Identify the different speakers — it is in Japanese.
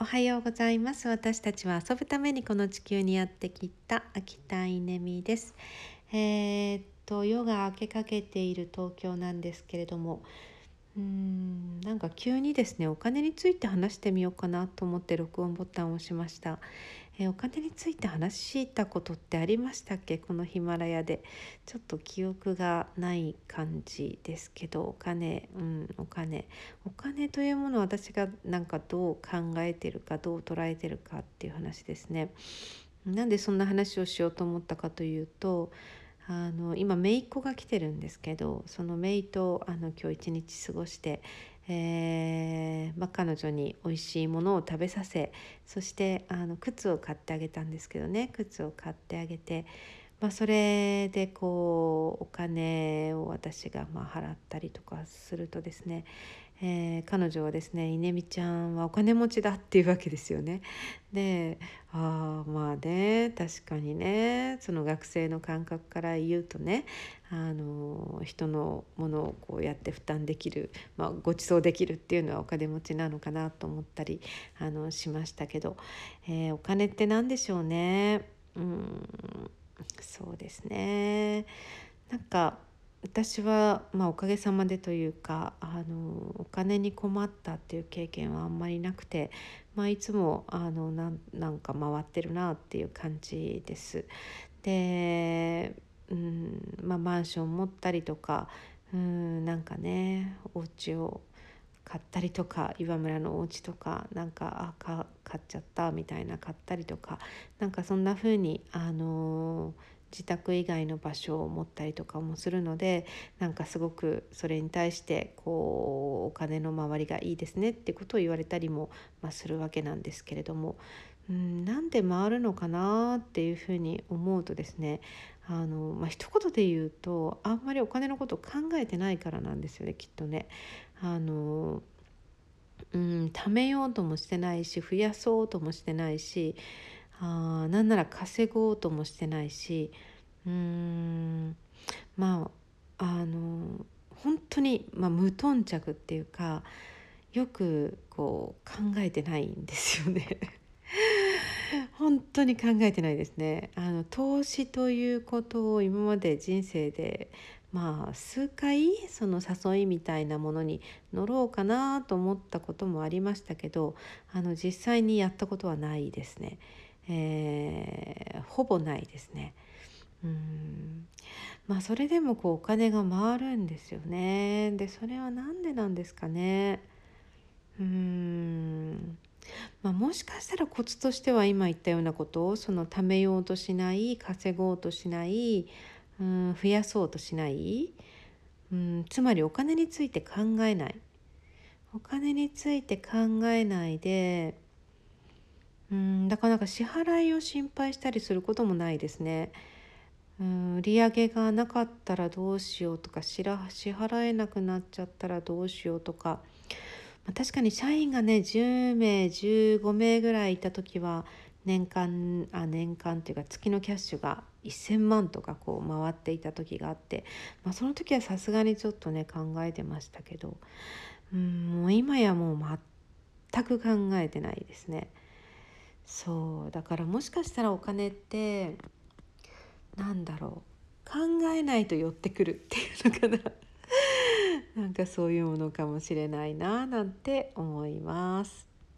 Speaker 1: おはようございます。私たちは遊ぶためにこの地球にやってきた秋田いねみです。えー、っと夜が明けかけている東京なんですけれどもうんなんか急にですねお金について話してみようかなと思って録音ボタンを押しました、え、お金について話したことってありましたっけ？このヒマラヤで。ちょっと記憶がない感じですけどお金うんお金。お金というものを私がなんかどう考えてるかどう捉えてるかっていう話ですね。なんでそんな話をしようと思ったかというとあの今姪っ子が来てるんですけどその姪とあの今日一日過ごして、えーまあ、彼女に美味しいものを食べさせそしてあの靴を買ってあげたんですけどね。靴を買ってあげて、まあ、それでこうお金を私がまあ払ったりとかするとですねえー、彼女はですね稲美ちゃんはお金持ちだっていうわけですよね。でああまあね確かにねその学生の感覚から言うとねあの人のものをこうやって負担できる、まあ、ご馳走できるっていうのはお金持ちなのかなと思ったりあのしましたけど、えー、お金って何でしょうねうんそうですねなんか私は、まあ、おかげさまでというかあのお金に困ったっていう経験はあんまりなくて、まあ、いつもあのなんなんか回ってるなっていう感じです。で、うんまあ、マンション持ったりとかうんなんかねお家を買ったりとか岩村のお家とかなんかあか買っちゃったみたいな買ったりとかなんかそんな風にあのー自宅以外の場所を持ったりとかもするのでなんかすごくそれに対してこうお金の回りがいいですねってことを言われたりも、まあ、するわけなんですけれどもうんなんで回るのかなっていうふうに思うとですねあの、まあ一言で言うとあんまりお金のことを考えてないからなんですよねきっとね。あのうん貯めようともしてないし増やそうともしてないしあなんなら稼ごうともしてないしうーんまああの本当に、まあ、無頓着っていうかよくこう考えてないんですよね 本当に考えてないですねあの投資ということを今まで人生でまあ数回その誘いみたいなものに乗ろうかなと思ったこともありましたけどあの実際にやったことはないですね。えー、ほぼないですね。うんまあそれでもこうお金が回るんですよね。でそれは何でなんですかね。うんまあ、もしかしたらコツとしては今言ったようなことをその貯めようとしない稼ごうとしないうん増やそうとしないうんつまりお金について考えないお金について考えないでうんだからなんか支払いを心配したりすることもないですね。うん売り上げがなかったらどうしようとか支払えなくなっちゃったらどうしようとか、まあ、確かに社員がね10名15名ぐらいいた時は年間あ年間っていうか月のキャッシュが1,000万とかこう回っていた時があって、まあ、その時はさすがにちょっとね考えてましたけどうんもう今やもう全く考えてないですね。そうだからもしかしたらお金ってなんだろう考えないと寄ってくるっていうのかな なんかそういうものかもしれないななんて思います。